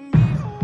me.